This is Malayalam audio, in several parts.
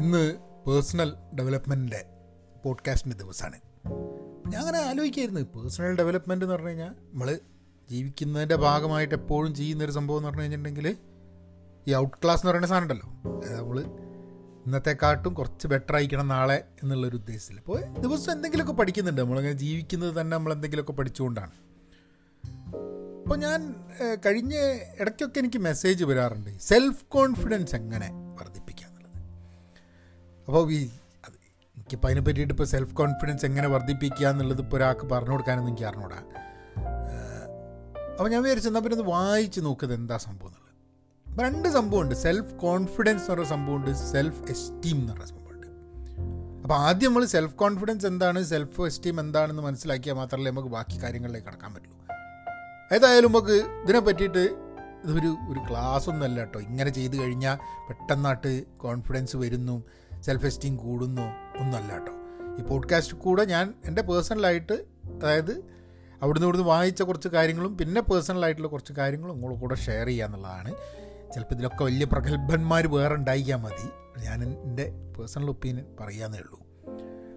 ഇന്ന് പേഴ്സണൽ ഡെവലപ്മെന്റിന്റെ പോഡ്കാസ്റ്റിന്റെ ദിവസമാണ് ഞാൻ അങ്ങനെ ആലോചിക്കായിരുന്നു. പേഴ്സണൽ ഡെവലപ്മെന്റ് എന്ന് പറഞ്ഞു കഴിഞ്ഞാൽ നമ്മൾ ജീവിക്കുന്നതിന്റെ ഭാഗമായിട്ട് എപ്പോഴും ചെയ്യുന്നൊരു സംഭവം എന്ന് പറഞ്ഞു കഴിഞ്ഞിട്ടുണ്ടെങ്കിൽ ഈ ഔട്ട് ക്ലാസ് എന്ന് പറയുന്ന സാധനം ഉണ്ടല്ലോ നമ്മൾ ഇന്നത്തെക്കാട്ടും കുറച്ച് ബെറ്റർ ആയിരിക്കണം നാളെ എന്നുള്ളൊരു ഉദ്ദേശത്തിൽ അപ്പോൾ ദിവസം എന്തെങ്കിലുമൊക്കെ പഠിക്കുന്നുണ്ട്. നമ്മളിങ്ങനെ ജീവിക്കുന്നത് തന്നെ നമ്മൾ എന്തെങ്കിലുമൊക്കെ പഠിച്ചുകൊണ്ടാണ്. അപ്പോൾ ഞാൻ കഴിഞ്ഞ ഇടയ്ക്കൊക്കെ എനിക്ക് മെസ്സേജ് വരാറുണ്ട്. സെൽഫ് കോൺഫിഡൻസ് എങ്ങനെ? അപ്പോൾ ഈ എനിക്കിപ്പോൾ അതിനെ പറ്റിയിട്ട് ഇപ്പോൾ സെൽഫ് കോൺഫിഡൻസ് എങ്ങനെ വർദ്ധിപ്പിക്കുക എന്നുള്ളത് ഇപ്പോൾ ഒരാൾക്ക് പറഞ്ഞു കൊടുക്കാനൊന്നും എനിക്ക് അറിഞ്ഞൂടാ. അപ്പോൾ ഞാൻ വിചാരിച്ചു എന്നാൽ പിന്നെ ഒന്ന് വായിച്ച് നോക്കുന്നത് എന്താ സംഭവം എന്നുള്ളത്. അപ്പോൾ രണ്ട് സംഭവമുണ്ട്. സെൽഫ് കോൺഫിഡൻസ് എന്ന് പറയുന്ന സംഭവമുണ്ട്. സെൽഫ് എസ്റ്റീം എന്ന് പറയുന്ന സംഭവമുണ്ട്. അപ്പോൾ ആദ്യം നമ്മൾ സെൽഫ് കോൺഫിഡൻസ് എന്താണ്? സെൽഫ് എസ്റ്റീം എന്താണെന്ന് മനസ്സിലാക്കിയാൽ മാത്രമല്ലേ നമുക്ക് ബാക്കി കാര്യങ്ങളിലേക്ക് കടക്കാൻ പറ്റുള്ളൂ. ഏതായാലും നമുക്ക് ഇതിനെ പറ്റിയിട്ട് ഇതൊരു ഒരു ക്ലാസ് ഒന്നല്ല കേട്ടോ. ഇങ്ങനെ ചെയ്ത് കഴിഞ്ഞാൽ പെട്ടെന്നായിട്ട് കോൺഫിഡൻസ് വരുന്നു. സെൽഫ് എസ്റ്റീം കൂടുന്നു ഒന്നല്ല കേട്ടോ ഈ പോഡ്കാസ്റ്റ് കൂടെ ഞാൻ എന്റെ പേഴ്സണലായിട്ട് അതായത് അവിടുന്ന് ഇവിടുന്ന് വായിച്ച കുറച്ച് കാര്യങ്ങളും പിന്നെ പേഴ്സണലായിട്ടുള്ള കുറച്ച് കാര്യങ്ങളും നിങ്ങളുടെ കൂടെ ഷെയർ ചെയ്യുക എന്നുള്ളതാണ്. ചിലപ്പോൾ ഇതിലൊക്കെ വലിയ പ്രഗത്ഭന്മാർ വേറെ ഉണ്ടായിക്കാൻ മതി. ഞാൻ എന്റെ പേഴ്സണൽ ഒപ്പീനിയൻ പറയാന്നേ ഉള്ളൂ.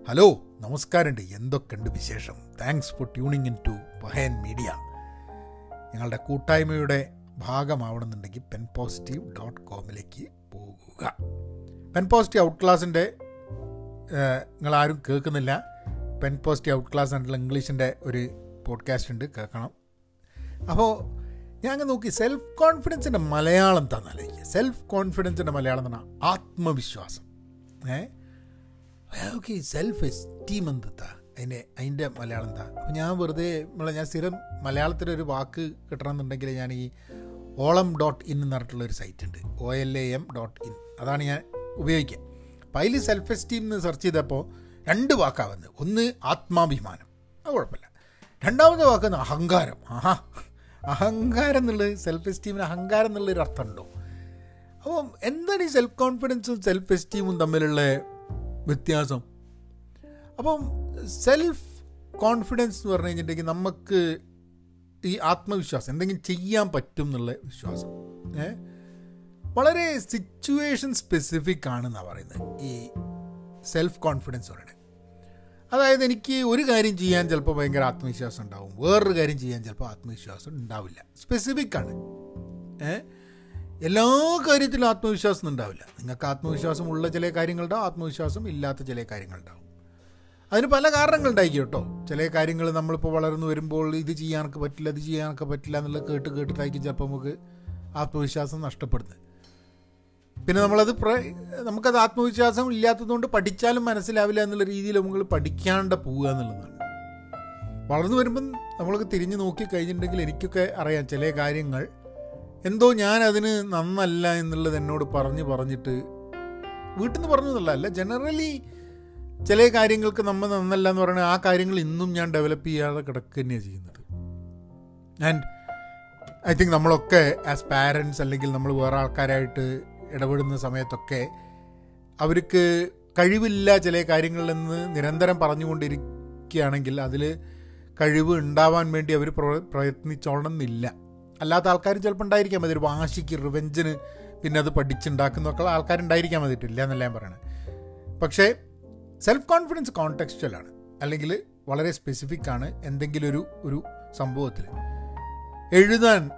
ഹലോ നമസ്കാരമുണ്ട് എന്തൊക്കെയുണ്ട് വിശേഷം? Thanks for tuning in to Pahayan media ഞങ്ങളുടെ കൂട്ടായ്മയുടെ ഭാഗമാവണമെന്നുണ്ടെങ്കിൽ പെൻ പോസിറ്റീവ് ഡോട്ട് കോമിലേക്ക് പോകുക. പെൻ പോസിറ്റീവ് ഔട്ട് ക്ലാസ്സിന്റെ നിങ്ങളാരും കേൾക്കുന്നില്ല. പെൻ പോസിറ്റീവ് ഔട്ട് ക്ലാസ് ആയിട്ടുള്ള ഇംഗ്ലീഷിന്റെ ഒരു പോഡ്കാസ്റ്റ് ഉണ്ട് കേൾക്കണം. അപ്പോൾ ഞാൻ അങ്ങ് നോക്കി സെൽഫ് കോൺഫിഡൻസിന്റെ മലയാളം തന്നാലേക്ക് സെൽഫ് കോൺഫിഡൻസിന്റെ മലയാളം എന്ന് പറഞ്ഞാൽ ആത്മവിശ്വാസം. ഏ? ഓക്കെ സെൽഫ് എസ്റ്റീം എന്താ? അതിന്റെ അതിന്റെ മലയാളം എന്താ? അപ്പോൾ ഞാൻ വെറുതെ നമ്മളെ ഞാൻ സ്ഥിരം മലയാളത്തിലൊരു വാക്ക് കിട്ടണമെന്നുണ്ടെങ്കിൽ ഞാൻ ഈ ഓളം ഡോട്ട് ഇൻ എന്ന് പറഞ്ഞിട്ടുള്ളൊരു സൈറ്റ് ഉണ്ട്. O L A M dot in അതാണ് ഞാൻ ഉപയോഗിക്കുക. അപ്പോൾ അതിൽ സെൽഫ് എസ്റ്റീം എന്ന് സെർച്ച് ചെയ്തപ്പോൾ രണ്ട് വാക്കാണ് വന്നത്. ഒന്ന് ആത്മാഭിമാനം. അത് കുഴപ്പമില്ല. രണ്ടാമത്തെ വാക്ക് അഹങ്കാരം. ആഹാ. അഹങ്കാരം എന്നുള്ളത് സെൽഫ് എസ്റ്റീമിന് അഹങ്കാരം എന്നുള്ളൊരു അർത്ഥമുണ്ടോ? അപ്പം എന്താണ് ഈ സെൽഫ് കോൺഫിഡൻസും സെൽഫ് എസ്റ്റീമും തമ്മിലുള്ള വ്യത്യാസം? അപ്പം സെൽഫ് കോൺഫിഡൻസ് എന്ന് പറഞ്ഞു കഴിഞ്ഞിട്ടുണ്ടെങ്കിൽ നമുക്ക് ഈ ആത്മവിശ്വാസം എന്തെങ്കിലും ചെയ്യാൻ പറ്റും എന്നുള്ള വിശ്വാസം. ഏ? വളരെ സിറ്റുവേഷൻ സ്പെസിഫിക് ആണെന്നാണ് പറയുന്നത്. ഈ സെൽഫ് കോൺഫിഡൻസ് പറയുന്നത് അതായത് എനിക്ക് ഒരു കാര്യം ചെയ്യാൻ ചിലപ്പോൾ ഭയങ്കര ആത്മവിശ്വാസം ഉണ്ടാവും. വേറൊരു കാര്യം ചെയ്യാൻ ചിലപ്പോൾ ആത്മവിശ്വാസം ഉണ്ടാവില്ല. സ്പെസിഫിക് ആണ്. എല്ലാ കാര്യത്തിലും ആത്മവിശ്വാസം ഉണ്ടാവില്ല. നിങ്ങൾക്ക് ആത്മവിശ്വാസമുള്ള ചില കാര്യങ്ങളുണ്ടാവും ആത്മവിശ്വാസം ഇല്ലാത്ത ചില കാര്യങ്ങളുണ്ടാവും. അതിന് പല കാരണങ്ങളുണ്ടായിരിക്കും കേട്ടോ. ചില കാര്യങ്ങൾ നമ്മളിപ്പോൾ വളർന്നു വരുമ്പോൾ ഇത് ചെയ്യാനൊക്കെ പറ്റില്ല ഇത് ചെയ്യാനൊക്കെ പറ്റില്ല എന്നുള്ളത് കേട്ട് കേട്ടിട്ടായിരിക്കും ചിലപ്പോൾ നമുക്ക് ആത്മവിശ്വാസം നഷ്ടപ്പെടുന്നത്. പിന്നെ നമ്മളത് പ്ര നമുക്കത് ആത്മവിശ്വാസം ഇല്ലാത്തതുകൊണ്ട് പഠിച്ചാലും മനസ്സിലാവില്ല എന്നുള്ള രീതിയിൽ നമ്മൾ പഠിക്കാണ്ട് പോവുക എന്നുള്ളതാണ്. വളർന്നു വരുമ്പം നമ്മൾക്ക് തിരിഞ്ഞു നോക്കി കഴിഞ്ഞിട്ടുണ്ടെങ്കിൽ എനിക്കൊക്കെ അറിയാം ചില കാര്യങ്ങൾ. എന്തോ ഞാൻ നന്നല്ല എന്നുള്ളത് എന്നോട് പറഞ്ഞ് പറഞ്ഞിട്ട് വീട്ടിൽ നിന്ന് പറഞ്ഞതല്ല അല്ല ജനറലി ചില കാര്യങ്ങൾക്ക് നമ്മൾ നന്നല്ല എന്ന് പറയുന്നത് ആ കാര്യങ്ങൾ ഇന്നും ഞാൻ ഡെവലപ്പ് ചെയ്യാതെ കിടക്കുക തന്നെയാണ് ചെയ്യുന്നത്. ആൻഡ് ഐ തിങ്ക് നമ്മളൊക്കെ ആസ് പാരൻസ് അല്ലെങ്കിൽ നമ്മൾ വേറെ ആൾക്കാരായിട്ട് ഇടപെടുന്ന സമയത്തൊക്കെ അവർക്ക് കഴിവില്ല ചില കാര്യങ്ങളിൽ നിന്ന് നിരന്തരം പറഞ്ഞുകൊണ്ടിരിക്കുകയാണെങ്കിൽ അതിൽ കഴിവ് ഉണ്ടാവാൻ വേണ്ടി അവർ പ്രയത്നിച്ചോളണം എന്നില്ല അല്ലാത്ത ആൾക്കാരും ചിലപ്പോൾ ഉണ്ടായിരിക്കാം. മതി ഒരു വാശിക്ക് റിവെഞ്ചിന് പിന്നെ അത് പഠിച്ചുണ്ടാക്കുന്നൊക്കെ ആൾക്കാരുണ്ടായിരിക്കാൻ മതിയിട്ടില്ല എന്നല്ല ഞാൻ പറയണത്. പക്ഷേ സെൽഫ് കോൺഫിഡൻസ് കോൺടെക്സ്റ്റലാണ് അല്ലെങ്കിൽ വളരെ സ്പെസിഫിക് ആണ് എന്തെങ്കിലും ഒരു ഒരു സംഭവത്തിൽ എഴുതാൻ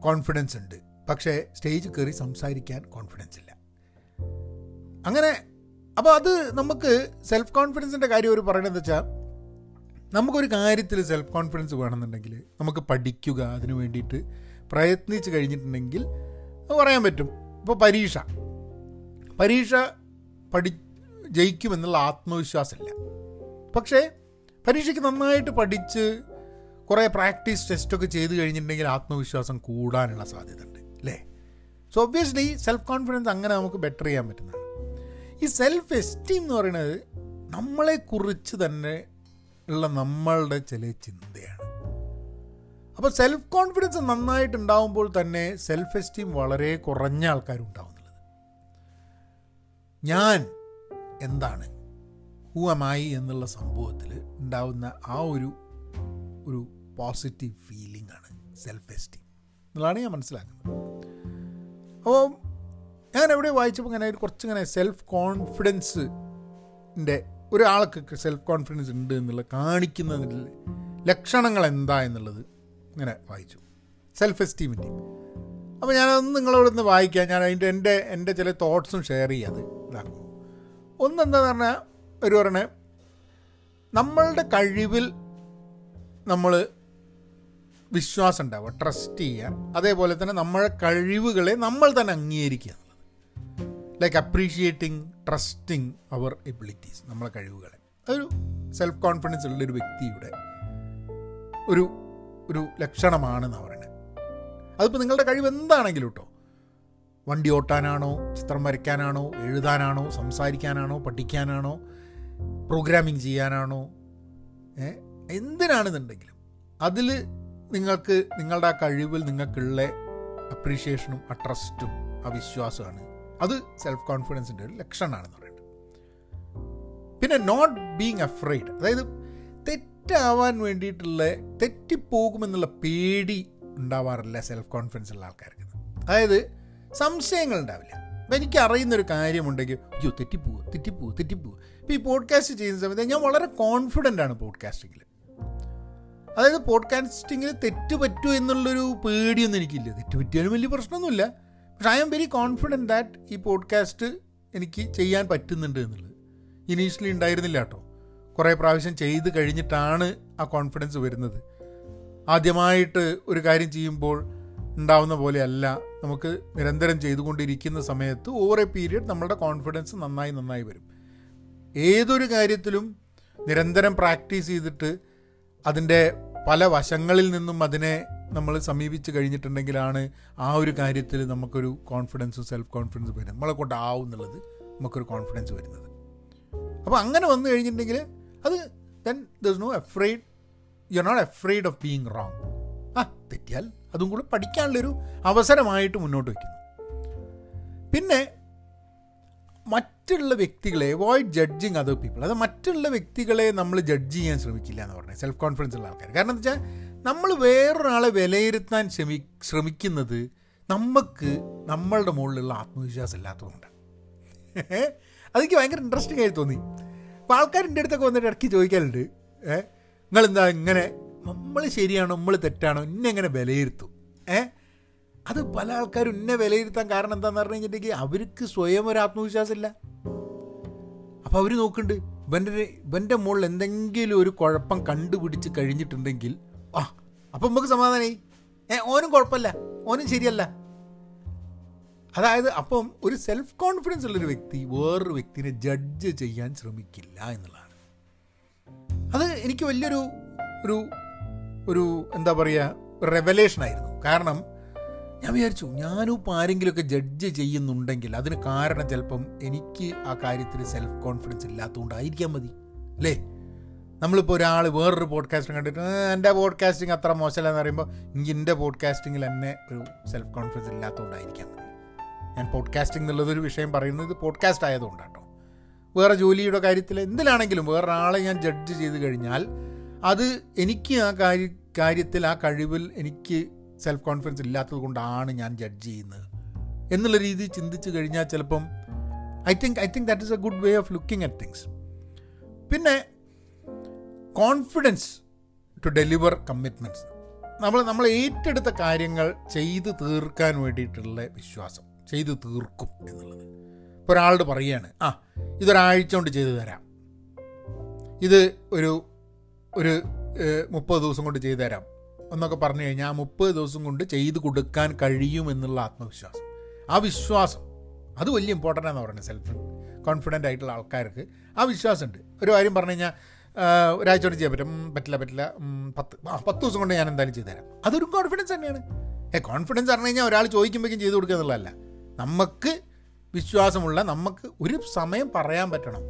കോൺഫിഡൻസ് ഉണ്ട്. പക്ഷേ സ്റ്റേജ് കയറി സംസാരിക്കാൻ കോൺഫിഡൻസ് ഇല്ല. അങ്ങനെ അപ്പോൾ അത് നമുക്ക് സെൽഫ് കോൺഫിഡൻസിന്റെ കാര്യം ഒരു പറയണതെന്ന് വെച്ചാൽ നമുക്കൊരു കാര്യത്തിൽ സെൽഫ് കോൺഫിഡൻസ് വേണമെന്നുണ്ടെങ്കിൽ നമുക്ക് പഠിക്കുക അതിന് വേണ്ടിയിട്ട് പ്രയത്നിച്ച് കഴിഞ്ഞിട്ടുണ്ടെങ്കിൽ പറയാൻ പറ്റും. ഇപ്പോൾ പരീക്ഷ. പരീക്ഷ പഠി ജയിക്കുമെന്നുള്ള ആത്മവിശ്വാസമില്ല. പക്ഷേ പരീക്ഷയ്ക്ക് നന്നായിട്ട് പഠിച്ച് കുറേ പ്രാക്ടീസ് ടെസ്റ്റൊക്കെ ചെയ്ത് കഴിഞ്ഞിട്ടുണ്ടെങ്കിൽ ആത്മവിശ്വാസം കൂടാനുള്ള സാധ്യത അല്ലേ? സോ ഒബ്വിയസ്ലി സെൽഫ് കോൺഫിഡൻസ് അങ്ങനെ നമുക്ക് ബെറ്റർ ചെയ്യാൻ പറ്റുന്നതാണ്. ഈ സെൽഫ് എസ്റ്റീം എന്ന് പറയുന്നത് നമ്മളെക്കുറിച്ച് തന്നെ ഉള്ള നമ്മളുടെ ചില ചിന്തയാണ്. അപ്പോൾ സെൽഫ് കോൺഫിഡൻസ് നന്നായിട്ട് ഉണ്ടാവുമ്പോൾ തന്നെ സെൽഫ് എസ്റ്റീം വളരെ കുറഞ്ഞ ആൾക്കാരുണ്ടാവുന്നുള്ളത്. ഞാൻ എന്താണ്? ഹൂവമായി എന്നുള്ള സംഭവത്തിൽ ഉണ്ടാവുന്ന ആ ഒരു ഒരു പോസിറ്റീവ് ഫീലിംഗ് ആണ് സെൽഫ് എസ്റ്റീം എന്നുള്ളതാണ് ഞാൻ മനസ്സിലാക്കുന്നത്. അപ്പോൾ ഞാൻ എവിടെ വായിച്ചപ്പോൾ ഇങ്ങനെ ഒരു കുറച്ചിങ്ങനെ സെൽഫ് കോൺഫിഡൻസിന്റെ ഒരാൾക്ക് സെൽഫ് കോൺഫിഡൻസ് ഉണ്ട് എന്നുള്ള കാണിക്കുന്നതിൽ ലക്ഷണങ്ങൾ എന്താ എന്നുള്ളത് ഇങ്ങനെ വായിച്ചു. സെൽഫ് എസ്റ്റീമിന്റെ അപ്പോൾ ഞാനതൊന്ന് നിങ്ങളോടൊന്ന് വായിക്കാം. ഞാൻ അതിന്റെ എന്റെ എന്റെ ചില തോട്ട്സും ഷെയർ ചെയ്യാത് ഇതാക്കും ഒന്നെന്താന്ന് പറഞ്ഞാൽ ഒരു പറഞ്ഞ നമ്മളുടെ കഴിവിൽ നമ്മൾ വിശ്വാസം ഉണ്ടാവുക ട്രസ്റ്റ് ചെയ്യുക. അതേപോലെ തന്നെ നമ്മളെ കഴിവുകളെ നമ്മൾ തന്നെ അംഗീകരിക്കുക എന്നുള്ളത്. ലൈക്ക് അപ്രീഷിയേറ്റിംഗ് ട്രസ്റ്റിംഗ് അവർ എബിലിറ്റീസ് നമ്മളെ കഴിവുകളെ. അതൊരു സെൽഫ് കോൺഫിഡൻസ് ഉള്ളൊരു വ്യക്തിയുടെ ഒരു ഒരു ലക്ഷണമാണെന്ന് പറയുന്നത് അതിപ്പോൾ നിങ്ങളുടെ കഴിവ് എന്താണെങ്കിലും കേട്ടോ വണ്ടി ഓട്ടാനാണോ ചിത്രം വരയ്ക്കാനാണോ എഴുതാനാണോ സംസാരിക്കാനാണോ പഠിക്കാനാണോ പ്രോഗ്രാമിംഗ് ചെയ്യാനാണോ എന്തിനാണെന്നുണ്ടെങ്കിലും അതിൽ നിങ്ങൾക്ക് നിങ്ങളുടെ ആ കഴിവിൽ നിങ്ങൾക്കുള്ള അപ്രീഷിയേഷനും ആ ട്രസ്റ്റും ആ വിശ്വാസമാണ്. അത് സെൽഫ് കോൺഫിഡൻസിന്റെ ഒരു ലക്ഷണമാണെന്ന് പറയുന്നത്. പിന്നെ നോട്ട് ബീങ് അഫ്രൈഡ് അതായത് തെറ്റാവാൻ വേണ്ടിയിട്ടുള്ള തെറ്റിപ്പോകുമെന്നുള്ള പേടി ഉണ്ടാവാറില്ല സെൽഫ് കോൺഫിഡൻസ് ഉള്ള ആൾക്കാർക്ക്. അതായത് സംശയങ്ങൾ ഉണ്ടാവില്ല. അപ്പം എനിക്ക് അറിയുന്നൊരു കാര്യമുണ്ടെങ്കിൽ അയ്യോ തെറ്റിപ്പോവുക തെറ്റിപ്പോവുക തെറ്റിപ്പോവുക ഇപ്പോൾ ഈ പോഡ്കാസ്റ്റ് ചെയ്യുന്ന സമയത്ത് ഞാൻ വളരെ കോൺഫിഡന്റ് ആണ് പോഡ്കാസ്റ്റിങ്ങിൽ അതായത് പോഡ്കാസ്റ്റിങ്ങിൽ തെറ്റ് പറ്റുമോ എന്നുള്ളൊരു പേടിയൊന്നും എനിക്കില്ല. തെറ്റ് പറ്റിയാലും വലിയ പ്രശ്നമൊന്നുമില്ല. പക്ഷെ I am very confident that ഈ പോഡ്കാസ്റ്റ് എനിക്ക് ചെയ്യാൻ പറ്റുന്നുണ്ട് എന്നുള്ളത്. ഇനീഷ്യലി ഉണ്ടായിരുന്നില്ല കേട്ടോ. കുറേ പ്രാവശ്യം ചെയ്ത് കഴിഞ്ഞിട്ടാണ് ആ കോൺഫിഡൻസ് വരുന്നത്. ആദ്യമായിട്ട് ഒരു കാര്യം ചെയ്യുമ്പോൾ ഉണ്ടാവുന്ന പോലെയല്ല. നമുക്ക് നിരന്തരം ചെയ്തുകൊണ്ടിരിക്കുന്ന സമയത്ത് ഓവർ എ പീരിയഡ് നമ്മളുടെ കോൺഫിഡൻസ് നന്നായി നന്നായി വരും. ഏതൊരു കാര്യത്തിലും നിരന്തരം പ്രാക്ടീസ് ചെയ്തിട്ട് അതിന്റെ പല വശങ്ങളിൽ നിന്നും അതിനെ നമ്മൾ സമീപിച്ച് കഴിഞ്ഞിട്ടുണ്ടെങ്കിലാണ് ആ ഒരു കാര്യത്തിൽ നമുക്കൊരു കോൺഫിഡൻസും സെൽഫ് കോൺഫിഡൻസും വരുന്നത്. നമ്മളെ കൊണ്ടാവും എന്നുള്ളത് നമുക്കൊരു കോൺഫിഡൻസ് വരുന്നത്. അപ്പോൾ അങ്ങനെ വന്നു കഴിഞ്ഞിട്ടുണ്ടെങ്കിൽ അത് then thus no afraid you are not afraid of being wrong ആ തെറ്റിയാൽ അതും കൂടെ പഠിക്കാനുള്ളൊരു അവസരമായിട്ട് മുന്നോട്ട് വയ്ക്കുന്നു. പിന്നെ മറ്റുള്ള വ്യക്തികളെ അവോയ്ഡ് ജഡ്ജിങ് അതർ പീപ്പിൾ അത് മറ്റുള്ള വ്യക്തികളെ നമ്മൾ ജഡ്ജ് ചെയ്യാൻ ശ്രമിക്കില്ല എന്ന് പറഞ്ഞത് സെൽഫ് കോൺഫിഡൻസ് ഉള്ള ആൾക്കാർ കാരണം എന്താ വെച്ചാൽ നമ്മൾ വേറൊരാളെ വിലയിരുത്താൻ ശ്രമി ശ്രമിക്കുന്നത് നമുക്ക് നമ്മളുടെ മുകളിലുള്ള ആത്മവിശ്വാസം ഇല്ലാത്തതുകൊണ്ട് അതെനിക്ക് ഭയങ്കര ഇൻട്രസ്റ്റിംഗ് ആയി തോന്നി. അപ്പോൾ ആൾക്കാരിന്റെ അടുത്തൊക്കെ വന്നിട്ട് ഇടയ്ക്ക് ചോദിക്കാറുണ്ട് ഏഹ് നിങ്ങളെന്താ ഇങ്ങനെ നമ്മൾ ശരിയാണോ നമ്മൾ തെറ്റാണോ ഇന്നെ എങ്ങനെ വിലയിരുത്തും? ഏ? അത് പല ആൾക്കാരും ഇന്നെ വിലയിരുത്താൻ കാരണം എന്താണെന്ന് പറഞ്ഞു കഴിഞ്ഞിട്ടുണ്ടെങ്കിൽ അവർക്ക് സ്വയം ഒരു ആത്മവിശ്വാസമില്ല. അപ്പോൾ അവർ നോക്കുന്നുണ്ട് ഇവന്റെ ഇവന്റെ മുകളിൽ എന്തെങ്കിലും ഒരു കുഴപ്പം കണ്ടുപിടിച്ച് കഴിഞ്ഞിട്ടുണ്ടെങ്കിൽ ആ അപ്പം നമുക്ക് സമാധാനമായി ഏ ഓനും കുഴപ്പമില്ല ഓനും ശരിയല്ല. അതായത് അപ്പം ഒരു സെൽഫ് കോൺഫിഡൻസ് ഉള്ളൊരു വ്യക്തി വേറൊരു വ്യക്തിനെ ജഡ്ജ് ചെയ്യാൻ ശ്രമിക്കില്ല എന്നുള്ളതാണ്. അത് എനിക്ക് വലിയൊരു ഒരു ഒരു എന്താ പറയുക റെവലേഷനായിരുന്നു കാരണം ഞാൻ വിചാരിച്ചു ഞാനും ഇപ്പോൾ ആരെങ്കിലുമൊക്കെ ജഡ്ജ് ചെയ്യുന്നുണ്ടെങ്കിൽ അതിന് കാരണം ചിലപ്പം എനിക്ക് ആ കാര്യത്തിൽ സെൽഫ് കോൺഫിഡൻസ് ഇല്ലാത്തതുകൊണ്ടായിരിക്കാൻ മതി അല്ലേ? നമ്മളിപ്പോൾ ഒരാൾ വേറൊരു പോഡ്കാസ്റ്റിംഗ് കണ്ടിട്ട് എന്റെ പോഡ്കാസ്റ്റിംഗ് അത്ര മോശമല്ലെന്ന് പറയുമ്പോൾ എനിക്ക് എന്റെ പോഡ്കാസ്റ്റിങ്ങിൽ തന്നെ ഒരു സെൽഫ് കോൺഫിഡൻസ് ഇല്ലാത്തതുകൊണ്ടായിരിക്കാം മതി. ഞാൻ പോഡ്കാസ്റ്റിംഗ് എന്നുള്ളതൊരു വിഷയം പറയുന്നത് പോഡ്കാസ്റ്റ് ആയതുകൊണ്ടാണ് കേട്ടോ വേറെ ജോലിയുടെ കാര്യത്തിൽ എന്തിലാണെങ്കിലും വേറൊരാളെ ഞാൻ ജഡ്ജ് ചെയ്ത് കഴിഞ്ഞാൽ അത് എനിക്ക് ആ കാര്യ കാര്യത്തിൽ ആ കഴിവിൽ എനിക്ക് സെൽഫ് കോൺഫിഡൻസ് ഇല്ലാത്തത് കൊണ്ടാണ് ഞാൻ ജഡ്ജ് ചെയ്യുന്നത്. എന്നുള്ള രീതിയിൽ ചിന്തിച്ച് കഴിഞ്ഞാൽ ചിലപ്പം I think I think that is a good way of looking at things പിന്നെ കോൺഫിഡൻസ് ടു ഡെലിവർ കമ്മിറ്റ്മെന്റ്സ് നമ്മൾ നമ്മൾ ഏറ്റെടുത്ത കാര്യങ്ങൾ ചെയ്തു തീർക്കാൻ വേണ്ടിയിട്ടുള്ള വിശ്വാസം ചെയ്തു തീർക്കും എന്നുള്ളത്. ഇപ്പോൾ ഒരാളോട് പറയുകയാണ് ആ ഇതൊരാഴ്ച കൊണ്ട് ചെയ്തു തരാം. ഇത് ഒരു ഒരു മുപ്പത് ദിവസം കൊണ്ട് ചെയ്തു തരാം. എന്നൊക്കെ പറഞ്ഞു കഴിഞ്ഞാൽ മുപ്പത് ദിവസം കൊണ്ട് ചെയ്തു കൊടുക്കാൻ കഴിയും എന്നുള്ള ആത്മവിശ്വാസം. ആ വിശ്വാസം അത് വലിയ ഇമ്പോർട്ടന്റ് ആണെന്ന് പറയുന്നത് സെൽഫ് കോൺഫിഡന്റ് ആയിട്ടുള്ള ആൾക്കാർക്ക്. ആ വിശ്വാസമുണ്ട്. ഒരു കാര്യം പറഞ്ഞു കഴിഞ്ഞാൽ ഒരാഴ്ച കൊണ്ട് ചെയ്യാൻ പറ്റും. പറ്റില്ല പറ്റില്ല. പത്ത് ആ പത്ത് ദിവസം കൊണ്ട് ഞാൻ എന്തായാലും ചെയ്തുതരാം അതൊരു കോൺഫിഡൻസ് തന്നെയാണ്. ഏ കോൺഫിഡൻസ് പറഞ്ഞു കഴിഞ്ഞാൽ ഒരാൾ ചോദിക്കുമ്പോഴേക്കും ചെയ്തു കൊടുക്കുക എന്നുള്ളതല്ല. നമുക്ക് വിശ്വാസമുള്ള നമുക്ക് ഒരു സമയം പറയാൻ പറ്റണം.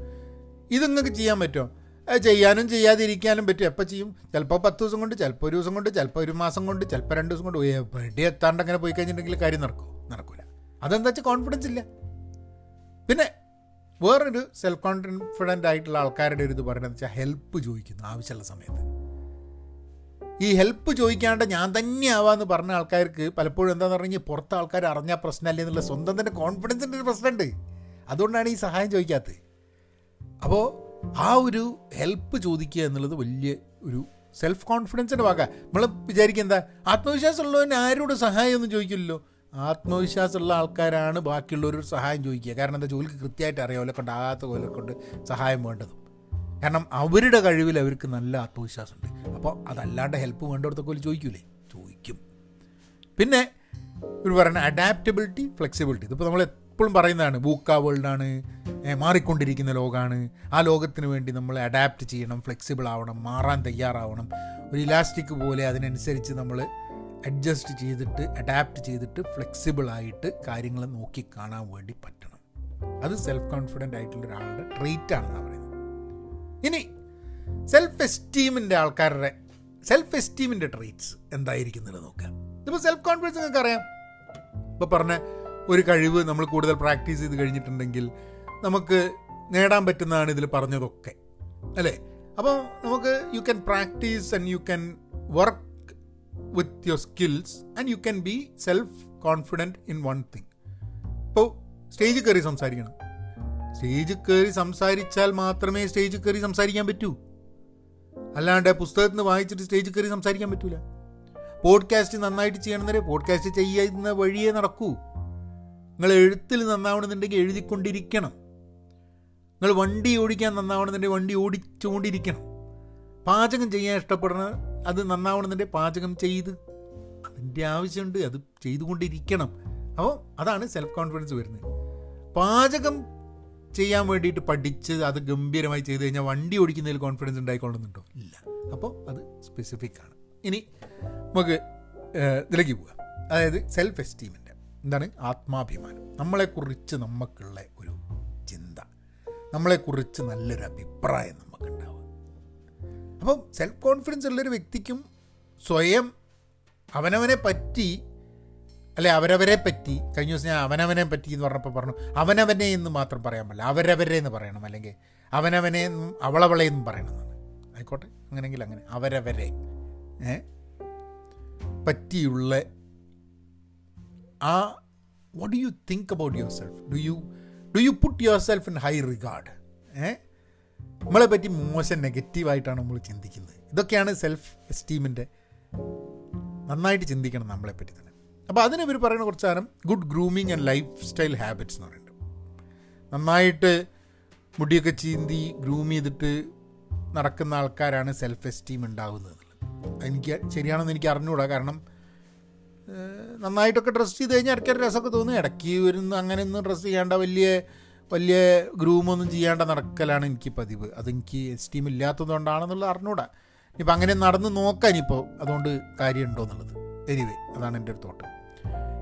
ഇത് നിങ്ങൾക്ക് ചെയ്യാൻ പറ്റുമോ ചെയ്യാനും ചെയ്യാതിരിക്കാനും പറ്റും. എപ്പോൾ ചെയ്യും? ചിലപ്പോൾ പത്ത് ദിവസം കൊണ്ട് ചിലപ്പോൾ ഒരു ദിവസം കൊണ്ട് ചിലപ്പോൾ ഒരു മാസം കൊണ്ട് ചിലപ്പോൾ രണ്ട് ദിവസം കൊണ്ട്. എവിടെ എത്താണ്ട് അങ്ങനെ പോയി കഴിഞ്ഞിട്ടുണ്ടെങ്കിൽ കാര്യം നടക്കും. നടക്കില്ല അതെന്താ വെച്ചാൽ കോൺഫിഡൻസ് ഇല്ല. പിന്നെ വേറൊരു സെൽഫ് കോൺഫിഡന്റ് ആയിട്ടുള്ള ആൾക്കാരുടെ ഒരു ഇത് പറയുന്നത് വെച്ചാൽ ഹെൽപ്പ് ചോദിക്കുന്നു ആവശ്യമുള്ള സമയത്ത്. ഈ ഹെൽപ്പ് ചോദിക്കാണ്ട് ഞാൻ തന്നെ ആവാന്ന് പറഞ്ഞ ആൾക്കാർക്ക് പലപ്പോഴും എന്താണെന്ന് പറഞ്ഞാൽ പുറത്തെ ആൾക്കാർ അറിഞ്ഞാൽ പ്രശ്നമല്ലേ എന്നുള്ള സ്വന്തം തന്നെ കോൺഫിഡൻസിന്റെ ഒരു പ്രശ്നമുണ്ട്. അതുകൊണ്ടാണ് ഈ സഹായം ചോദിക്കാത്തത്. അപ്പോൾ ആ ഒരു ഹെൽപ്പ് ചോദിക്കുക എന്നുള്ളത് വലിയ ഒരു സെൽഫ് കോൺഫിഡൻസിന്റെ ഭാഗമാണ് നമ്മൾ വിചാരിക്കുക എന്താ? ആത്മവിശ്വാസമുള്ളവന് ആരോട് സഹായമൊന്നും ചോദിക്കില്ലല്ലോ? ആത്മവിശ്വാസമുള്ള ആൾക്കാരാണ് ബാക്കിയുള്ളവരോട് സഹായം ചോദിക്കുക. കാരണം എന്താ? ജോലിക്ക് കൃത്യമായിട്ട് അറിയാം അവരെ കൊണ്ട് ആകാത്ത പോലെ കൊണ്ട് സഹായം വേണ്ടതും. കാരണം അവരുടെ കഴിവിൽ അവർക്ക് നല്ല ആത്മവിശ്വാസമുണ്ട്. അപ്പോൾ അതല്ലാണ്ട് ഹെൽപ്പ് വേണ്ടവർത്തൊക്കെ പോലെ ചോദിക്കൂലേ? ചോദിക്കും. പിന്നെ ഇവർ പറയുന്ന അഡാപ്റ്റബിലിറ്റി ഫ്ലെക്സിബിലിറ്റി ഇതിപ്പോൾ നമ്മൾ എപ്പോഴും പറയുന്നതാണ് ബൂക്ക വേൾഡാണ് മാറിക്കൊണ്ടിരിക്കുന്ന ലോകമാണ് ആ ലോകത്തിന് വേണ്ടി നമ്മൾ അഡാപ്റ്റ് ചെയ്യണം ഫ്ലെക്സിബിൾ ആവണം മാറാൻ തയ്യാറാവണം. ഒരു ഇലാസ്റ്റിക് പോലെ അതിനനുസരിച്ച് നമ്മൾ അഡ്ജസ്റ്റ് ചെയ്തിട്ട് അഡാപ്റ്റ് ചെയ്തിട്ട് ഫ്ലെക്സിബിൾ ആയിട്ട് കാര്യങ്ങൾ നോക്കി കാണാൻ വേണ്ടി പറ്റണം. അത് സെൽഫ് കോൺഫിഡന്റ് ആയിട്ടുള്ള ഒരാളുടെ ട്രീറ്റ് ആണെന്ന് പറയുന്നത്. ഇനി സെൽഫ് എസ്റ്റീമിന്റെ ആൾക്കാരുടെ സെൽഫ് എസ്റ്റീമിന്റെ ട്രെയ്റ്റ്സ് എന്തായിരിക്കുന്നത് നോക്കാം. ഇപ്പോൾ സെൽഫ് കോൺഫിഡൻസ് നിങ്ങൾക്ക് അറിയാം ഇപ്പോൾ പറഞ്ഞ ഒരു കഴിവ് നമ്മൾ കൂടുതൽ പ്രാക്ടീസ് ചെയ്ത് കഴിഞ്ഞിട്ടുണ്ടെങ്കിൽ നമുക്ക് നേടാൻ പറ്റുന്നതാണ് ഇതിൽ പറഞ്ഞതൊക്കെ. അല്ലേ? അപ്പോൾ നമുക്ക് you can practise and you can work with your skills and you can be self confident in one thing ഇപ്പോൾ സ്റ്റേജിൽ കയറി സംസാരിക്കണം. സ്റ്റേജ് കയറി സംസാരിച്ചാൽ മാത്രമേ സ്റ്റേജിൽ കയറി സംസാരിക്കാൻ പറ്റൂ. അല്ലാണ്ട് പുസ്തകത്തിൽ നിന്ന് വായിച്ചിട്ട് സ്റ്റേജിൽ കയറി സംസാരിക്കാൻ പറ്റൂല. പോഡ്കാസ്റ്റ് നന്നായിട്ട് ചെയ്യണമെന്നേ പോഡ്കാസ്റ്റ് ചെയ്യുന്ന വഴിയേ നടക്കൂ. നിങ്ങൾ എഴുത്തിൽ നന്നാവണമെന്നുണ്ടെങ്കിൽ എഴുതിക്കൊണ്ടിരിക്കണം. നിങ്ങൾ വണ്ടി ഓടിക്കാൻ നന്നാവണമെന്നുണ്ടെങ്കിൽ വണ്ടി ഓടിച്ചുകൊണ്ടിരിക്കണം പാചകം ചെയ്യാൻ ഇഷ്ടപ്പെടുന്ന അത് നന്നാവണമെന്നുണ്ടെങ്കിൽ പാചകം ചെയ്ത്. അതിന്റെ ആവശ്യമുണ്ട് അത് ചെയ്തുകൊണ്ടിരിക്കണം. അപ്പോൾ അതാണ് സെൽഫ് കോൺഫിഡൻസ് വരുന്നത്. പാചകം ചെയ്യാൻ വേണ്ടിയിട്ട് പഠിച്ച് അത് ഗംഭീരമായി ചെയ്ത് കഴിഞ്ഞാൽ വണ്ടി ഓടിക്കുന്നതിൽ കോൺഫിഡൻസ് ഉണ്ടായിക്കൊള്ളുന്നുണ്ടോ? ഇല്ല. അപ്പോൾ അത് സ്പെസിഫിക് ആണ്. ഇനി നമുക്ക് ഇതിലേക്ക് പോവാം അതായത് സെൽഫ് എസ്റ്റീമിന്റെ എന്താണ്? ആത്മാഭിമാനം. നമ്മളെക്കുറിച്ച് നമുക്കുള്ള ഒരു നമ്മളെക്കുറിച്ച് നല്ലൊരു അഭിപ്രായം നമുക്കുണ്ടാവുക. അപ്പം സെൽഫ് കോൺഫിഡൻസ് ഉള്ളൊരു വ്യക്തിക്കും സ്വയം അവനവനെ പറ്റി അല്ലെ അവരവരെ പറ്റി കഴിഞ്ഞ ദിവസം ഞാൻ അവനവനെ പറ്റി എന്ന് പറഞ്ഞപ്പോൾ പറഞ്ഞു അവനവനെ എന്ന് മാത്രം പറയാൻ പറ്റില്ല അവരവരെ എന്ന് പറയണം അല്ലെങ്കിൽ അവനവനെ എന്നും അവളവളെ എന്നും പറയണമെന്നാണ് ആയിക്കോട്ടെ അങ്ങനെയെങ്കിൽ അങ്ങനെ അവരവരെ പറ്റിയുള്ള ആ what do you think about yourself do you do you put yourself in high regard ഏ? നമ്മളെ പറ്റി മോശം നെഗറ്റീവായിട്ടാണ് നമ്മൾ ചിന്തിക്കുന്നത്. ഇതൊക്കെയാണ് സെൽഫ് എസ്റ്റീമിന്റെ നന്നായിട്ട് ചിന്തിക്കണം നമ്മളെപ്പറ്റി തന്നെ. അപ്പോൾ അതിന് ഇവർ പറയുന്ന കുറച്ച് സാധനം good grooming and lifestyle habits എന്ന് പറയുന്നുണ്ട് നന്നായിട്ട് മുടിയൊക്കെ ചീന്തി ഗ്രൂം ചെയ്തിട്ട് നടക്കുന്ന ആൾക്കാരാണ് സെൽഫ് എസ്റ്റീം ഉണ്ടാകുന്നത് എനിക്ക് ശരിയാണെന്ന് എനിക്ക് അറിഞ്ഞുകൂടാ കാരണം നന്നായിട്ടൊക്കെ ഡ്രസ്സ് ചെയ്ത് കഴിഞ്ഞാൽ ഇടയ്ക്ക് രസമൊക്കെ തോന്നും. ഇടയ്ക്ക് വരുന്ന അങ്ങനെയൊന്നും ഡ്രസ്സ് ചെയ്യേണ്ട വലിയ വലിയ ഗ്രൂമൊന്നും ചെയ്യാണ്ട നടക്കലാണ് എനിക്ക് പതിവ്. അതെനിക്ക് എസ്റ്റീം ഇല്ലാത്തതുകൊണ്ടാണെന്നുള്ളത് അറിഞ്ഞൂടാ. ഇനിയിപ്പോൾ അങ്ങനെ നടന്ന് നോക്കാൻ ഇനിയിപ്പോൾ അതുകൊണ്ട് കാര്യമുണ്ടോ എന്നുള്ളത് എനിവേ അതാണ് എന്റെ ഒരു thought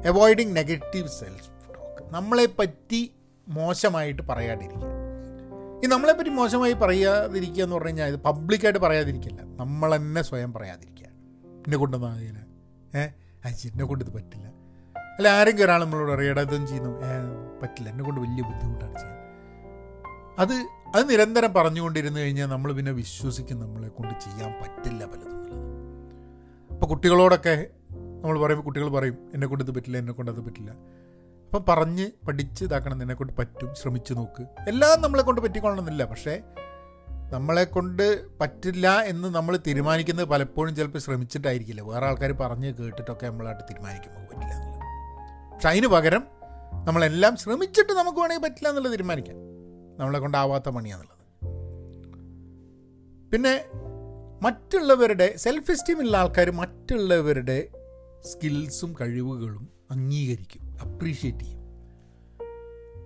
avoiding negative self talk നമ്മളെ പറ്റി മോശമായിട്ട് പറയാണ്ടിരിക്കുക ഈ നമ്മളെപ്പറ്റി മോശമായി പറയാതിരിക്കുക എന്ന് പറഞ്ഞു കഴിഞ്ഞാൽ ഇത് പബ്ലിക്കായിട്ട് പറയാതിരിക്കില്ല. നമ്മൾ തന്നെ സ്വയം പറയാതിരിക്കുക. എന്നെ കൊണ്ടൊന്നും ആകില്ല ഏ? അച്ഛൻ എന്നെ കൊണ്ട് ഇത് പറ്റില്ല. അല്ല ആരെങ്കിലും ഒരാൾ നമ്മളോട് അറിയാം ഇതൊന്നും ചെയ്യുന്നു. പറ്റില്ല. എന്നെ കൊണ്ട് വലിയ ബുദ്ധിമുട്ടാണ് ചെയ്യാൻ. അത് അത് നിരന്തരം പറഞ്ഞുകൊണ്ടിരുന്നു കഴിഞ്ഞാൽ നമ്മൾ പിന്നെ വിശ്വസിക്കും നമ്മളെ കൊണ്ട് ചെയ്യാൻ പറ്റില്ല പലതും അപ്പോൾ കുട്ടികളോടൊക്കെ നമ്മൾ പറയുമ്പോൾ കുട്ടികൾ പറയും എന്നെ കൊണ്ട് ഇത് പറ്റില്ല എന്നെ കൊണ്ട് അത് പറ്റില്ല. അപ്പം പറഞ്ഞ് പഠിച്ച് ഇതാക്കണം എന്നെ കൊണ്ട് പറ്റും ശ്രമിച്ചു നോക്ക്. എല്ലാം നമ്മളെ കൊണ്ട് പറ്റിക്കൊള്ളണമെന്നില്ല. പക്ഷേ നമ്മളെ കൊണ്ട് പറ്റില്ല എന്ന് നമ്മൾ തീരുമാനിക്കുന്നത് പലപ്പോഴും ചിലപ്പോൾ ശ്രമിച്ചിട്ടായിരിക്കില്ല. വേറെ ആൾക്കാർ പറഞ്ഞ് കേട്ടിട്ടൊക്കെ നമ്മളായിട്ട് തീരുമാനിക്കുമ്പോൾ പറ്റില്ല എന്നുള്ളത്. പക്ഷെ അതിന് പകരം നമ്മളെല്ലാം ശ്രമിച്ചിട്ട് നമുക്ക് വേണമെങ്കിൽ പറ്റില്ല എന്നുള്ളത് തീരുമാനിക്കാം. നമ്മളെ കൊണ്ടാവാത്ത പണിയാന്നുള്ളത് പിന്നെ മറ്റുള്ളവരുടെ സെൽഫ് എസ്റ്റീം ഉള്ള ആൾക്കാർ മറ്റുള്ളവരുടെ സ്കിൽസും കഴിവുകളും അംഗീകരിക്കും അപ്രീഷിയേറ്റ് ചെയ്യും.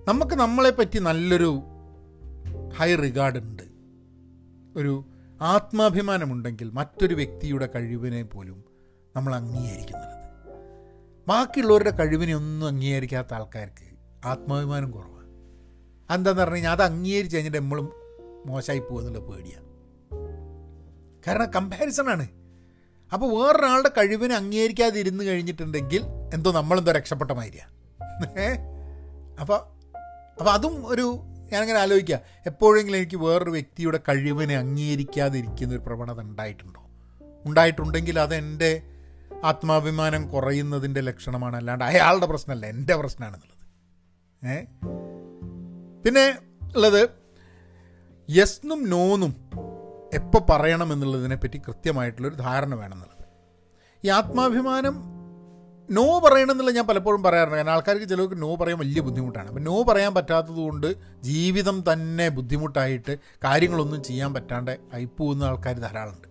നമുക്ക് നമ്മളെ പറ്റി നല്ലൊരു ഹൈ റിഗാർഡ് ഉണ്ട്. ഒരു ആത്മാഭിമാനമുണ്ടെങ്കിൽ മറ്റൊരു വ്യക്തിയുടെ കഴിവിനെ പോലും നമ്മൾ അംഗീകരിക്കുന്നുള്ളത് ബാക്കിയുള്ളവരുടെ കഴിവിനെ ഒന്നും അംഗീകരിക്കാത്ത ആൾക്കാർക്ക് ആത്മാഭിമാനം കുറവാണ് എന്താന്ന് പറഞ്ഞു കഴിഞ്ഞാൽ അത് അംഗീകരിച്ച് കഴിഞ്ഞിട്ട് നമ്മളും മോശമായി പോകുന്നുള്ള പേടിയാണ് കാരണം കമ്പാരിസൺ ആണ്. അപ്പോൾ വേറൊരാളുടെ കഴിവിനെ അംഗീകരിക്കാതെ ഇരുന്ന് കഴിഞ്ഞിട്ടുണ്ടെങ്കിൽ എന്തോ നമ്മളെന്തോ രക്ഷപ്പെട്ട മാതിരിയാണ് അപ്പോൾ അപ്പോൾ അതും ഒരു ഞാനങ്ങനെ ആലോചിക്കുക എപ്പോഴെങ്കിലും എനിക്ക് വേറൊരു വ്യക്തിയുടെ കഴിവിനെ അംഗീകരിക്കാതിരിക്കുന്ന ഒരു പ്രവണത ഉണ്ടായിട്ടുണ്ടോ? ഉണ്ടായിട്ടുണ്ടെങ്കിൽ അതെന്റെ ആത്മാഭിമാനം കുറയുന്നതിന്റെ ലക്ഷണമാണ്. അല്ലാണ്ട് അയാളുടെ പ്രശ്നമല്ല എന്റെ പ്രശ്നമാണെന്നുള്ളത്. ഏ? പിന്നെ ഉള്ളത് യസ്നും നോന്നും എപ്പോൾ പറയണം എന്നുള്ളതിനെ പറ്റി കൃത്യമായിട്ടുള്ളൊരു ധാരണ വേണമെന്നുള്ളത് ഈ ആത്മാഭിമാനം നോ പറയണമെന്നുള്ള ഞാൻ പലപ്പോഴും പറയാറുണ്ട്. കാരണം ആൾക്കാർക്ക് ചിലർക്ക് നോ പറയാൻ വലിയ ബുദ്ധിമുട്ടാണ്. അപ്പം നോ പറയാൻ പറ്റാത്തത് കൊണ്ട് ജീവിതം തന്നെ ബുദ്ധിമുട്ടായിട്ട് കാര്യങ്ങളൊന്നും ചെയ്യാൻ പറ്റാണ്ട് അയിപ്പോകുന്ന ആൾക്കാർ ധാരാളമുണ്ട്.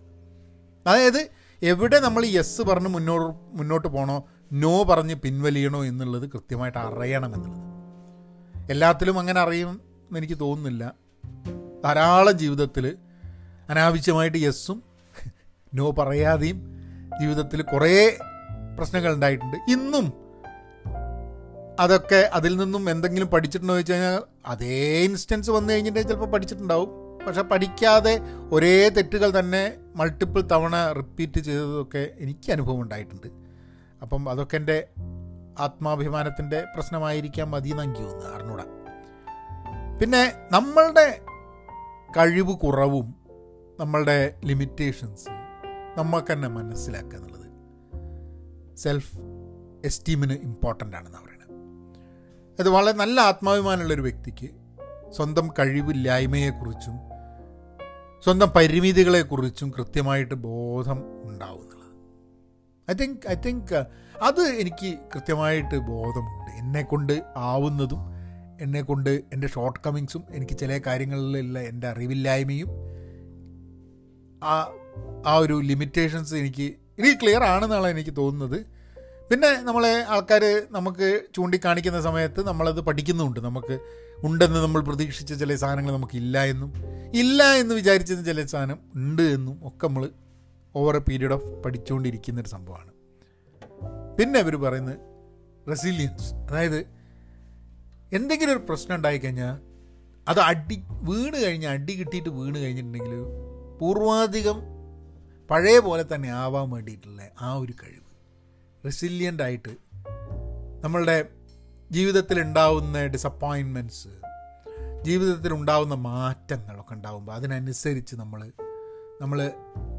അതായത് എവിടെ നമ്മൾ യെസ് പറഞ്ഞ് മുന്നോട്ട് മുന്നോട്ട് പോകണോ നോ പറഞ്ഞ് പിൻവലിയണോ എന്നുള്ളത് കൃത്യമായിട്ട് അറിയണം എന്നുള്ളത് എല്ലാത്തിലും അങ്ങനെ അറിയും എന്ന് എനിക്ക് തോന്നുന്നില്ല. ധാരാളം ജീവിതത്തിൽ അനാവശ്യമായിട്ട് യെസ്സും നോ പറയാതെയും ജീവിതത്തിൽ കുറേ പ്രശ്നങ്ങൾ ഉണ്ടായിട്ടുണ്ട്. ഇന്നും അതൊക്കെ അതിൽ നിന്നും എന്തെങ്കിലും പഠിച്ചിട്ടുണ്ടോ എന്ന് വെച്ച് കഴിഞ്ഞാൽ അതേ ഇൻസ്റ്റൻസ് വന്നു കഴിഞ്ഞിട്ടുണ്ടെങ്കിൽ ചിലപ്പോൾ പഠിച്ചിട്ടുണ്ടാവും. പക്ഷെ പഠിക്കാതെ ഒരേ തെറ്റുകൾ തന്നെ മൾട്ടിപ്പിൾ തവണ റിപ്പീറ്റ് ചെയ്തതൊക്കെ എനിക്ക് അനുഭവം ഉണ്ടായിട്ടുണ്ട്. അപ്പം അതൊക്കെ എന്റെ ആത്മാഭിമാനത്തിന്റെ പ്രശ്നമായിരിക്കാം മതി എന്ന് എനിക്ക് അറിഞ്ഞൂടാ പിന്നെ നമ്മളുടെ കഴിവ് കുറവും നമ്മളുടെ ലിമിറ്റേഷൻസ് നമുക്ക് തന്നെ മനസ്സിലാക്കുക എന്നുള്ളത് സെൽഫ് എസ്റ്റീമിന് ഇമ്പോർട്ടന്റ് ആണെന്ന് പറയുന്നത്. അത് വളരെ നല്ല ആത്മാഭിമാനമുള്ളൊരു വ്യക്തിക്ക് സ്വന്തം കഴിവില്ലായ്മയെക്കുറിച്ചും സ്വന്തം പരിമിതികളെക്കുറിച്ചും കൃത്യമായിട്ട് ബോധം ഉണ്ടാവും എന്നുള്ളത് ഐ തിങ്ക് ഐ തിങ്ക് അത് എനിക്ക് കൃത്യമായിട്ട് ബോധമുണ്ട്. എന്നെക്കൊണ്ട് ആവുന്നതും എന്നെക്കൊണ്ട് എന്റെ ഷോർട്ട് കമ്മിങ്സും എനിക്ക് ചില കാര്യങ്ങളിലുള്ള എന്റെ അറിവില്ലായ്മയും ആ ആ ഒരു ലിമിറ്റേഷൻസ് എനിക്ക് എനിക്ക് ക്ലിയർ ആണെന്നാണ് എനിക്ക് തോന്നുന്നത്. പിന്നെ നമ്മളെ ആൾക്കാർ നമുക്ക് ചൂണ്ടിക്കാണിക്കുന്ന സമയത്ത് നമ്മളത് പഠിക്കുന്നുമുണ്ട് നമുക്ക് ഉണ്ടെന്ന് നമ്മൾ പ്രതീക്ഷിച്ച ചില സാധനങ്ങൾ നമുക്ക് ഇല്ല എന്നും ഇല്ല എന്ന് വിചാരിച്ച ചില സാധനം ഉണ്ട് എന്നും ഒക്കെ നമ്മൾ ഓവർ എ പീരീഡ് ഓഫ് പഠിച്ചുകൊണ്ടിരിക്കുന്നൊരു സംഭവമാണ്. പിന്നെ അവർ പറയുന്നത് റെസിലിയൻസ് അതായത് എന്തെങ്കിലും ഒരു പ്രശ്നം ഉണ്ടായിക്കഴിഞ്ഞാൽ അത് അടി വീണ് കഴിഞ്ഞാൽ അടി കിട്ടിയിട്ട് വീണ് കഴിഞ്ഞിട്ടുണ്ടെങ്കിൽ പൂർവാധികം പഴയ പോലെ തന്നെ ആവാൻ വേണ്ടിയിട്ടുള്ള ആ ഒരു കഴിവ്. റെസിലിയന്റ് ആയിട്ട് നമ്മളുടെ ജീവിതത്തിൽ ഉണ്ടാവുന്ന ഡിസപ്പോയിൻമെന്റ്സ് ജീവിതത്തിൽ ഉണ്ടാവുന്ന മാറ്റങ്ങളൊക്കെ ഉണ്ടാകുമ്പോൾ അതിനനുസരിച്ച് നമ്മൾ നമ്മൾ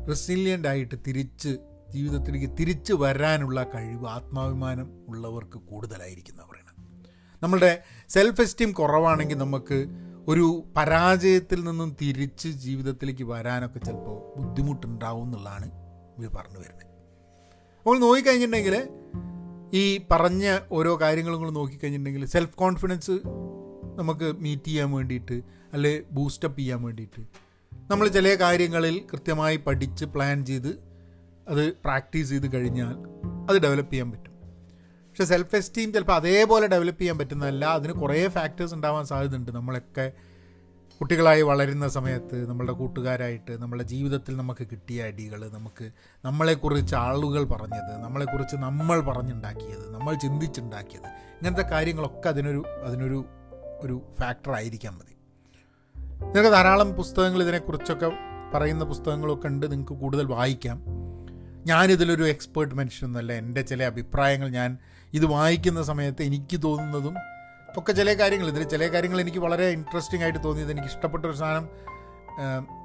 റെസിലിയന്റ് ആയിട്ട് തിരിച്ച് ജീവിതത്തിലേക്ക് തിരിച്ചു വരാനുള്ള കഴിവ് ആത്മാഭിമാനം ഉള്ളവർക്ക് കൂടുതലായിരിക്കും പറയുന്നത്. നമ്മളുടെ സെൽഫ് എസ്റ്റീം കുറവാണെങ്കിൽ നമുക്ക് ഒരു പരാജയത്തിൽ നിന്നും തിരിച്ച് ജീവിതത്തിലേക്ക് വരാനൊക്കെ ചിലപ്പോൾ ബുദ്ധിമുട്ടുണ്ടാവും എന്നുള്ളതാണ് ഇവർ പറഞ്ഞു വരുന്നത്. അപ്പോൾ നോക്കിക്കഴിഞ്ഞിട്ടുണ്ടെങ്കിൽ ഈ പറഞ്ഞ ഓരോ കാര്യങ്ങളും കൂടെ നോക്കിക്കഴിഞ്ഞിട്ടുണ്ടെങ്കിൽ സെൽഫ് കോൺഫിഡൻസ് നമുക്ക് മീറ്റ് ചെയ്യാൻ വേണ്ടിയിട്ട് അല്ലെ ബൂസ്റ്റപ്പ് ചെയ്യാൻ വേണ്ടിയിട്ട് നമ്മൾ ചില കാര്യങ്ങളിൽ കൃത്യമായി പഠിച്ച് പ്ലാൻ ചെയ്ത് അത് പ്രാക്ടീസ് ചെയ്ത് കഴിഞ്ഞാൽ അത് ഡെവലപ്പ് ചെയ്യാൻ പറ്റും. പക്ഷെ സെൽഫ് എസ്റ്റീം ചിലപ്പോൾ അതേപോലെ ഡെവലപ്പ് ചെയ്യാൻ പറ്റുന്നതല്ല. അതിന് കുറേ ഫാക്ടേഴ്സ് ഉണ്ടാവാൻ സാധ്യതയുണ്ട്. നമ്മളൊക്കെ കുട്ടികളായി വളരുന്ന സമയത്ത് നമ്മളുടെ കൂട്ടുകാരായിട്ട് നമ്മളുടെ ജീവിതത്തിൽ നമുക്ക് കിട്ടിയ അടികൾ നമുക്ക് നമ്മളെക്കുറിച്ച് ആളുകൾ പറഞ്ഞത് നമ്മളെക്കുറിച്ച് നമ്മൾ പറഞ്ഞുണ്ടാക്കിയത് നമ്മൾ ചിന്തിച്ചുണ്ടാക്കിയത് ഇങ്ങനത്തെ കാര്യങ്ങളൊക്കെ അതിനൊരു അതിനൊരു ഒരു ഫാക്ടർ ആയിരിക്കാൻ മതി. നിങ്ങൾക്ക് ധാരാളം പുസ്തകങ്ങൾ ഇതിനെക്കുറിച്ചൊക്കെ പറയുന്ന പുസ്തകങ്ങളൊക്കെ ഉണ്ട്. നിങ്ങൾക്ക് കൂടുതൽ വായിക്കാം. ഞാനിതിലൊരു എക്സ്പേർട്ട് മനുഷ്യനൊന്നുമല്ല. എന്റെ ചില അഭിപ്രായങ്ങൾ ഞാൻ ഇത് വായിക്കുന്ന സമയത്ത് എനിക്ക് തോന്നുന്നതും ഒക്കെ ചില കാര്യങ്ങൾ. ഇതിൽ ചില കാര്യങ്ങൾ എനിക്ക് വളരെ ഇൻട്രസ്റ്റിംഗ് ആയിട്ട് തോന്നിയത് എനിക്ക് ഇഷ്ടപ്പെട്ട ഒരു സാധനം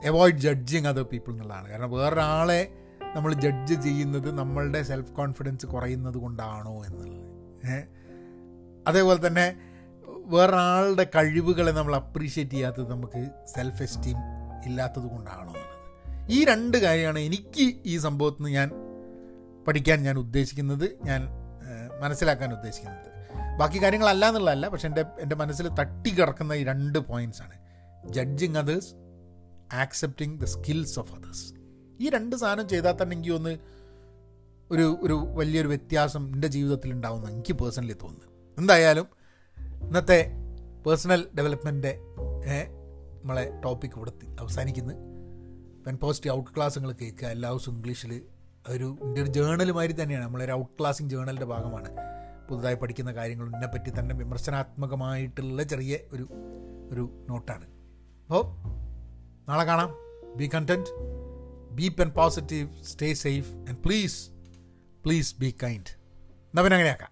അവോയ്ഡ് ജഡ്ജിങ് അതർ പീപ്പിൾ എന്നുള്ളതാണ്. കാരണം വേറൊരാളെ നമ്മൾ ജഡ്ജ് ചെയ്യുന്നത് നമ്മളുടെ സെൽഫ് കോൺഫിഡൻസ് കുറയുന്നത് കൊണ്ടാണോ എന്നുള്ളത്. അതേപോലെ തന്നെ വേറൊരാളുടെ കഴിവുകളെ നമ്മൾ അപ്രീഷിയേറ്റ് ചെയ്യാത്തത് നമുക്ക് സെൽഫ് എസ്റ്റീം ഇല്ലാത്തത് കൊണ്ടാണോ എന്നുള്ളത്. ഈ രണ്ട് കാര്യമാണ് എനിക്ക് ഈ സംഭവത്തിൽ നിന്ന് ഞാൻ പഠിക്കാൻ ഞാൻ ഉദ്ദേശിക്കുന്നത്. ഞാൻ മനസ്സിലാക്കാൻ ഉദ്ദേശിക്കുന്നത്. ബാക്കി കാര്യങ്ങളല്ല എന്നുള്ളതല്ല പക്ഷെ എന്റെ എന്റെ മനസ്സിൽ തട്ടി കിടക്കുന്ന ഈ രണ്ട് പോയിന്റ്സാണ് judging others accepting the skills of others ഈ രണ്ട് സാധനം ചെയ്താൽ തന്നെ എനിക്ക് ഒന്ന് ഒരു ഒരു വലിയൊരു വ്യത്യാസം എന്റെ ജീവിതത്തിൽ ഉണ്ടാവുമെന്ന് എനിക്ക് പേഴ്സണലി തോന്നുന്നു. എന്തായാലും ഇന്നത്തെ പേഴ്സണൽ ഡെവലപ്മെന്റ് നമ്മളെ ടോപ്പിക് ഇവിടെ അവസാനിക്കുന്നു. പെൻ പോസിറ്റീവ് ഔട്ട് ക്ലാസ്സുകൾ കേൾക്കുക. എല്ലാ ദിവസവും ഇംഗ്ലീഷിൽ ഒരു എന്റെ ഒരു ജേണൽ മാതിരി തന്നെയാണ്. നമ്മളൊരു ഔട്ട് ക്ലാസിങ് ജേണലിന്റെ ഭാഗമാണ്. പുതുതായി പഠിക്കുന്ന കാര്യങ്ങൾ ഇതിനെപ്പറ്റി തന്നെ വിമർശനാത്മകമായിട്ടുള്ള ചെറിയ ഒരു ഒരു നോട്ടാണ്. അപ്പോൾ നാളെ കാണാം. Be content be open positive stay safe and please please be kind എന്നാൽ പിന്നെ അങ്ങനെയാക്കാം.